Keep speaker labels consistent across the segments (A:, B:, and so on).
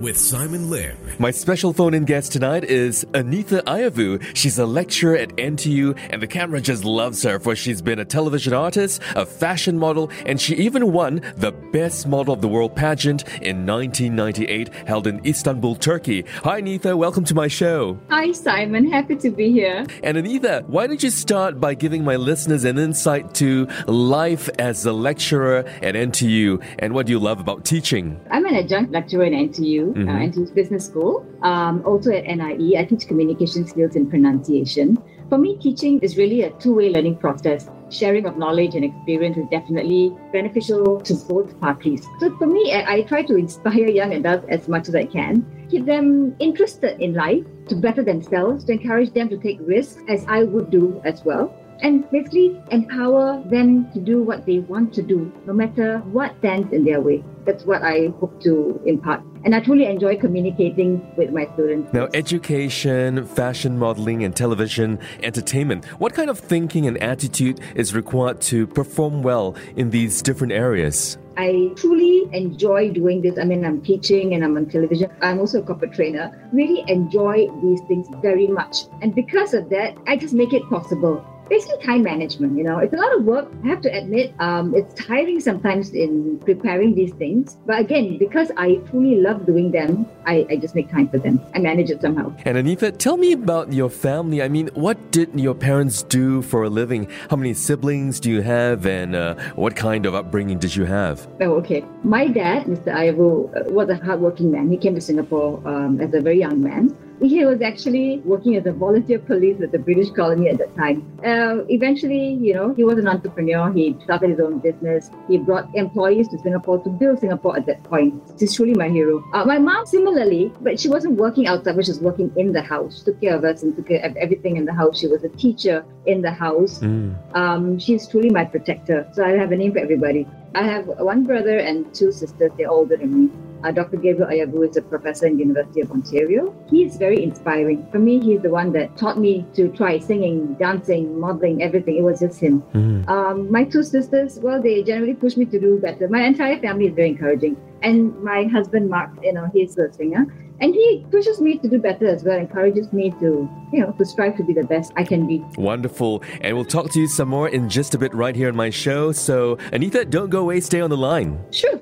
A: with Simon Lim.
B: My special phone in guest tonight is Annetha Ayyavoo. She's a lecturer at NTU, and the camera just loves her for she's been a television artist, a fashion model, and she even won the Best Model of the World pageant in 1998 held in Istanbul, Turkey. Hi, Annetha. Welcome to my show.
C: Hi, Simon. Happy to be here.
B: And Annetha, why don't you start by giving my listeners an insight to life as a lecturer at NTU and what do you love about teaching?
C: I'm an adjunct lecturer at NTU mm-hmm. uh, NTU's Business School. Um, also at NIE, I teach communication skills and pronunciation. For me, teaching is really a two way learning process. Sharing of knowledge and experience is definitely beneficial to both parties. So for me, I, I try to inspire young adults as much as I can, keep them interested in life, to better themselves, to encourage them to take risks, as I would do as well and basically empower them to do what they want to do, no matter what stands in their way. That's what I hope to impart. And I truly enjoy communicating with my students.
B: Now, education, fashion modeling, and television entertainment. What kind of thinking and attitude is required to perform well in these different areas?
C: I truly enjoy doing this. I mean, I'm teaching and I'm on television. I'm also a corporate trainer. Really enjoy these things very much. And because of that, I just make it possible basically time management. You know, it's a lot of work. I have to admit, um, it's tiring sometimes in preparing these things. But again, because I truly love doing them, I, I just make time for them. I manage it somehow.
B: And Annetha, tell me about your family. I mean, what did your parents do for a living? How many siblings do you have, and uh, what kind of upbringing did you have?
C: Oh, okay. My dad, Mr. Ayyavoo, was a hardworking man. He came to Singapore um, as a very young man. He was actually working as a volunteer police at the British colony at that time. Uh, eventually, you know, he was an entrepreneur. He started his own business. He brought employees to Singapore to build Singapore at that point. He's truly my hero. Uh, my mom, similarly, but she wasn't working outside, but she was working in the house. She took care of us and took care of everything in the house. She was a teacher in the house. Mm. Um, she's truly my protector. So I have a name for everybody. I have one brother and two sisters. They're older than me. Uh, Dr. Gabriel Ayyavoo is a professor in University of Ontario. He's very inspiring. For me, he's the one that taught me to try singing, dancing, modeling, everything. It was just him. Mm. Um, my two sisters, well, they generally push me to do better. My entire family is very encouraging. And my husband, Mark, you know, he's a singer. And he pushes me to do better as well, encourages me to, you know, to strive to be the best I can be.
B: Wonderful. And we'll talk to you some more in just a bit right here on my show. So, Annetha, don't go away, stay on the line.
C: Sure.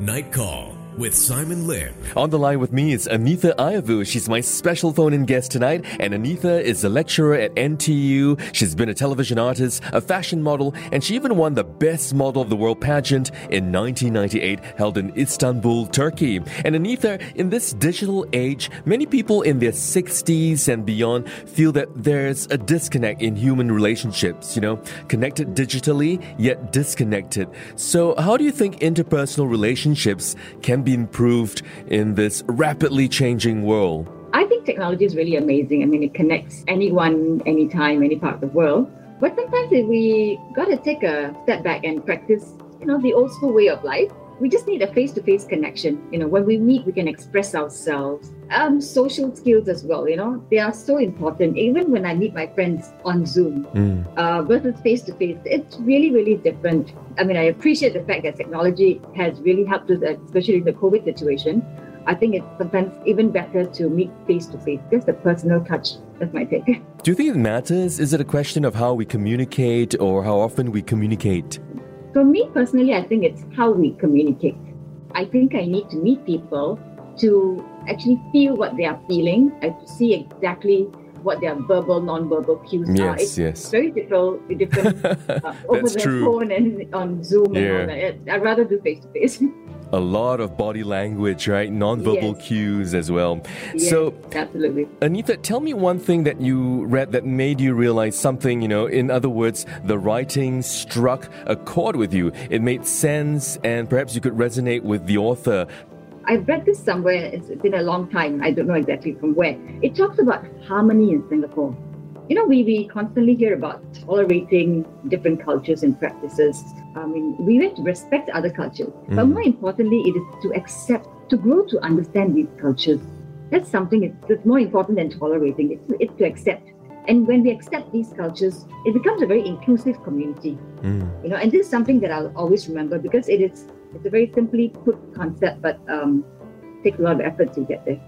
A: Night Call with Simon Lim.
B: On the line with me is Annetha Ayyavoo. She's my special phone in guest tonight. And Annetha is a lecturer at NTU. She's been a television artist, a fashion model, and she even won the Best Model of the World pageant in 1998 held in Istanbul, Turkey. And Annetha, in this digital age, many people in their 60s and beyond feel that there's a disconnect in human relationships, you know, connected digitally, yet disconnected. So how do you think interpersonal relationships can be be improved in this rapidly changing world?
C: I think technology is really amazing. I mean, it connects anyone, anytime, any part of the world. But sometimes we got to take a step back and practice, you know, the old school way of life. We just need a face-to-face connection. You know, when we meet, we can express ourselves. Um, social skills as well. You know, they are so important. Even when I meet my friends on Zoom mm. uh, versus face-to-face, it's really, really different. I mean, I appreciate the fact that technology has really helped us, especially in the COVID situation. I think it's sometimes even better to meet face to face, just a personal touch. That's my take.
B: Do you think it matters? Is it a question of how we communicate or how often we communicate?
C: For me personally, I think it's how we communicate. I think I need to meet people to actually feel what they are feeling, and to see exactly what their verbal, non-verbal cues
B: yes,
C: are.
B: It's yes.
C: very difficult, different uh, over the true. phone and on Zoom yeah. and all that. I'd rather do face to face.
B: A lot of body language, right? Non-verbal yes. cues as well.
C: Yes, so, absolutely.
B: Annetha, tell me one thing that you read that made you realize something. You know, in other words, the writing struck a chord with you. It made sense, and perhaps you could resonate with the author.
C: I've read this somewhere, it's been a long time, I don't know exactly from where. It talks about harmony in Singapore. You know, we, we constantly hear about tolerating different cultures and practices. I mean, we have to respect other cultures, mm. but more importantly, it is to accept, to grow to understand these cultures. That's something that's more important than tolerating. It's, it's to accept And when we accept these cultures, it becomes a very inclusive community.
B: Mm.
C: You know, and this is something that I'll always remember because it is it's a very simply put concept, but um, takes a lot of effort to get there.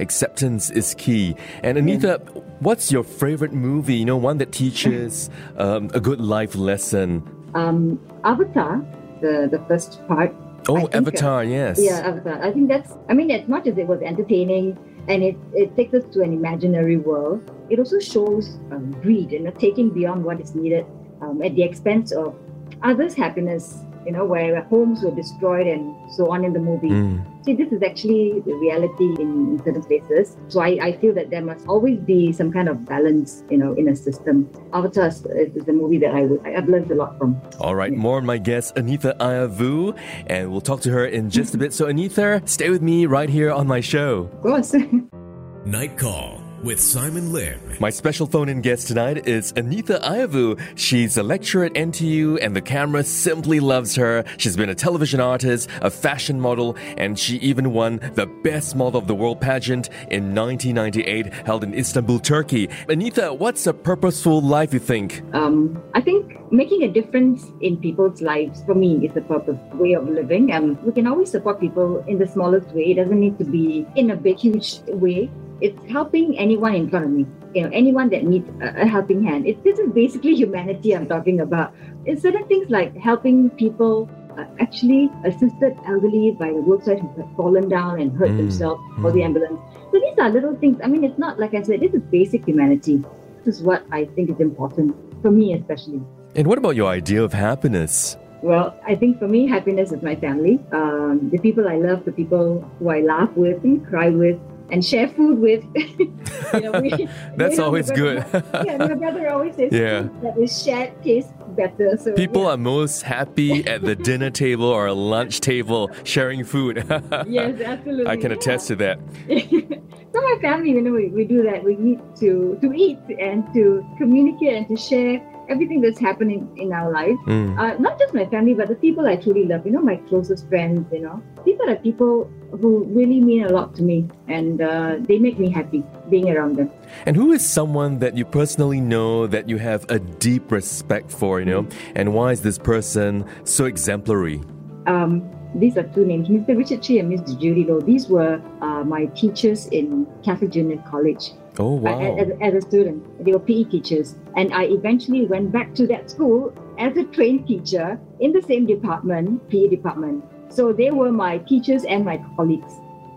B: Acceptance is key. And Annetha, what's your favorite movie? You know, one that teaches um, a good life lesson.
C: Um, Avatar, the the first part.
B: Oh,
C: uh,
B: Avatar, yes.
C: Yeah, Avatar. I think that's. I mean, as much as it was entertaining and it, it takes us to an imaginary world, it also shows um, greed and you know, taking beyond what is needed um, at the expense of others' happiness. You know, where homes were destroyed and so on in the movie.
B: Mm.
C: See, this is actually the reality in, in certain places. So I, I feel that there must always be some kind of balance, you know, in a system. Avatar is, is the movie that I would, I've learned a lot from.
B: All right, more on my guest, Annetha Ayyavoo, and we'll talk to her in just a bit. So, Annetha, stay with me right here on my show.
C: Of course.
A: Night Call with Simon Lim.
B: My special phone in guest tonight is Annetha Ayyavoo. She's a lecturer at NTU and the camera simply loves her. She's been a television artist, a fashion model, and she even won the Best Model of the World pageant in 1998 held in Istanbul, Turkey. Annetha, what's a purposeful life you think?
C: um, I think making a difference in people's lives for me is the purpose way of living. Um, we can always support people in the smallest way. It doesn't need to be in a big, huge way. It's helping anyone in front of me. You know, anyone that needs a, helping hand. It, this is basically humanity I'm talking about. It's certain things like helping people. Uh, actually, assisted elderly by the roadside who had fallen down and hurt
B: Mm,
C: themselves or the ambulance. So these are little things. I mean, it's not like I said. This is basic humanity. This is what I think is important for me, especially.
B: And what about your idea of happiness?
C: Well, I think for me, happiness is my family. Um, the people I love, the people who I laugh with and cry with and share food with. you know, we,
B: That's always good.
C: yeah, my brother always says
B: Yeah.
C: that is shared tastes better. So
B: People
C: yeah.
B: are most happy at the dinner table or lunch table sharing food.
C: Yes, absolutely.
B: I can attest to that.
C: so my family, you know, we, we do that. We need to to eat and to communicate and to share everything that's happening in our life.
B: Mm.
C: uh, not just my family, but the people I truly love. You know, my closest friends. You know, these are the people who really mean a lot to me, and uh, they make me happy being around them.
B: And who is someone that you personally know that you have a deep respect for, you know? And why is this person so exemplary?
C: Um, these are two names, Mr. Richard Chi and Miss Judy Low. These were uh, my teachers in Catholic Junior College.
B: Oh, wow.
C: as, as a student. They were PE teachers. And I eventually went back to that school as a trained teacher in the same department, PE department. So they were my teachers and my colleagues.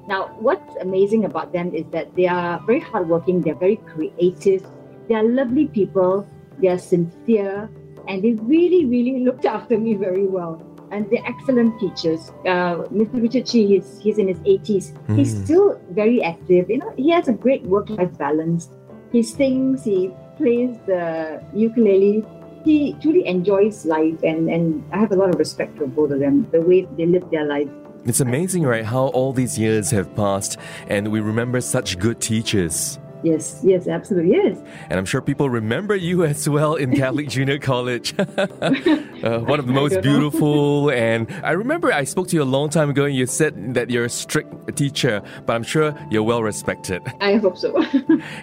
C: Now, what's amazing about them is that they are very hardworking, they're very creative, they are lovely people, they are sincere, and they really, really looked after me very well. And they're excellent teachers. Uh, Mr. Richard Chi, he's, he's in his 80s. He's
B: Mm.
C: still very active. You know, he has a great work-life balance. He sings, he plays the ukulele. He truly enjoys life, and, and I have a lot of respect for both of them, the way they live their life.
B: It's amazing, right? How all these years have passed and we remember such good teachers.
C: Yes, yes, absolutely, yes.
B: And I'm sure people remember you as well in Catholic Junior College. uh, one of the most beautiful. And I remember I spoke to you a long time ago and you said that you're a strict teacher, but I'm sure you're well respected.
C: I hope so.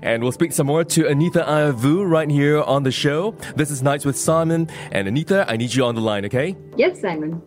B: And we'll speak some more to Annetha Ayyavoo right here on the show. This is Nights with Simon. And Annetha, I need you on the line, okay?
C: yes, Simon.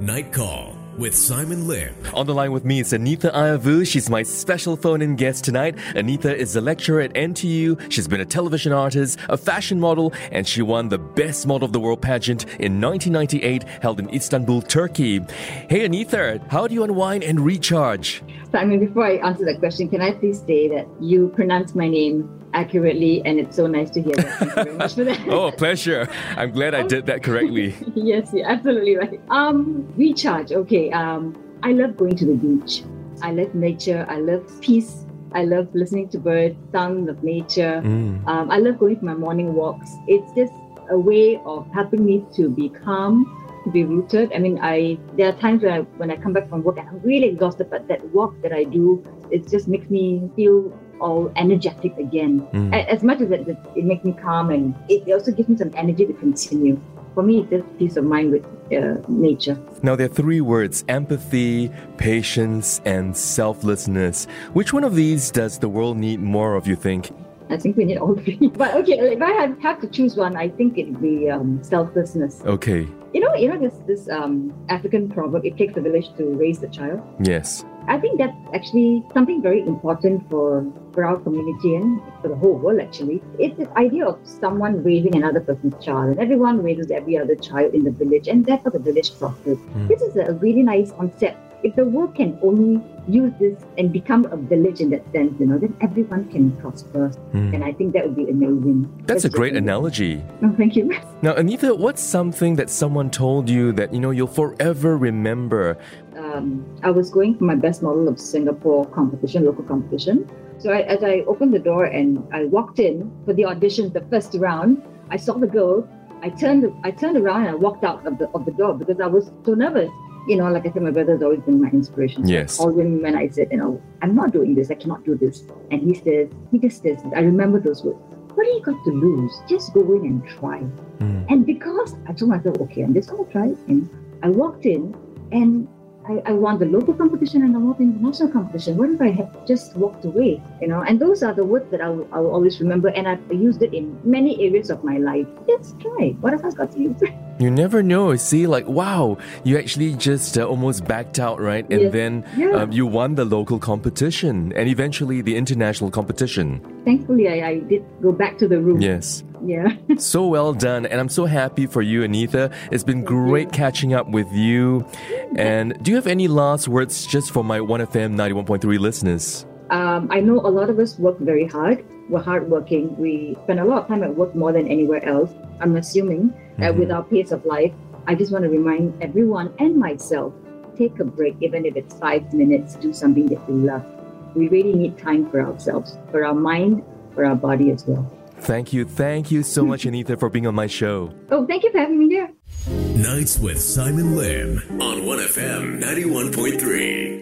A: Night Call with Simon Lim.
B: On the line with me is Annetha Ayyavoo. She's my special phone in guest tonight. Annetha is a lecturer at NTU. She's been a television artist, a fashion model, and she won the Best Model of the World pageant in 1998 held in Istanbul, Turkey. Hey Annetha, how do you unwind and recharge?
C: Simon, before I answer that question, can I please say that you pronounce my name accurately, and it's so nice to hear that. Thank you very much for that.
B: Oh, pleasure. I'm glad I did that correctly.
C: yes, you're absolutely right. Um, recharge. Okay. Um, I love going to the beach. I love nature. I love peace. I love listening to birds, sounds of nature.
B: Mm.
C: Um, I love going for my morning walks. It's just a way of helping me to be calm, to be rooted. I mean, I there are times when I when I come back from work and I'm really exhausted, but that walk that I do, it just makes me feel all energetic again.
B: Mm.
C: As much as it, it, makes me calm and it also gives me some energy to continue. For me, it's just peace of mind with uh, nature.
B: Now, there are three words empathy, patience, and selflessness. Which one of these does the world need more of, you think?
C: I think we need all three. But okay, if I had have to choose one, I think it'd be um, selflessness.
B: Okay.
C: You know, you know this this um, African proverb: "It takes a village to raise a child."
B: Yes.
C: I think that's actually something very important for, for our community and for the whole world actually. It's this idea of someone raising another person's child and everyone raises every other child in the village and therefore the village prospers. Hmm. This is a really nice concept. If the world can only use this and become a village in that sense, you know, then everyone can prosper. Hmm. And I think that would be amazing.
B: That's a great
C: amazing.
B: analogy.
C: Oh, thank you.
B: Now, Annetha, what's something that someone told you that, you know, you'll forever remember?
C: Um, I was going for my best model of Singapore competition, local competition. So I, as I opened the door and I walked in for the audition, the first round, I saw the girl. I turned, I turned around and I walked out of the of the door because I was so nervous. You know, like I said, my brother's always been my inspiration.
B: Yes.
C: Called him when I said, you know, I'm not doing this. I cannot do this. And he said, he just says, I remember those words. What do you got to lose? Just go in and try.
B: Mm.
C: And because I told myself, okay, I'm just gonna try and I walked in and I, I won the local competition and I won the international competition. What if I had just walked away? You know, and those are the words that I will, I will always remember, and I've used it in many areas of my life. Just try. What if I got to use it?
B: You never know. See, like, wow, you actually just uh, almost backed out, right? And
C: Yes.
B: then
C: Yeah.
B: um, you won the local competition and eventually the international competition.
C: Thankfully, I, I did go back to the room.
B: Yes.
C: Yeah.
B: So well done. And I'm so happy for you, Annetha. It's been great catching up with you. And do you have any last words just for my 1FM 91.3 listeners?
C: Um, I know a lot of us work very hard. We're hardworking. We spend a lot of time at work more than anywhere else. I'm assuming that with our pace of life, I just want to remind everyone and myself take a break, even if it's five minutes, do something that we love. We really need time for ourselves, for our mind, for our body as well.
B: Thank you. Thank you so much, Annetha, for being on my show.
C: Oh, thank you for having me here.
A: Nights with Simon Lim on 1FM 91.3.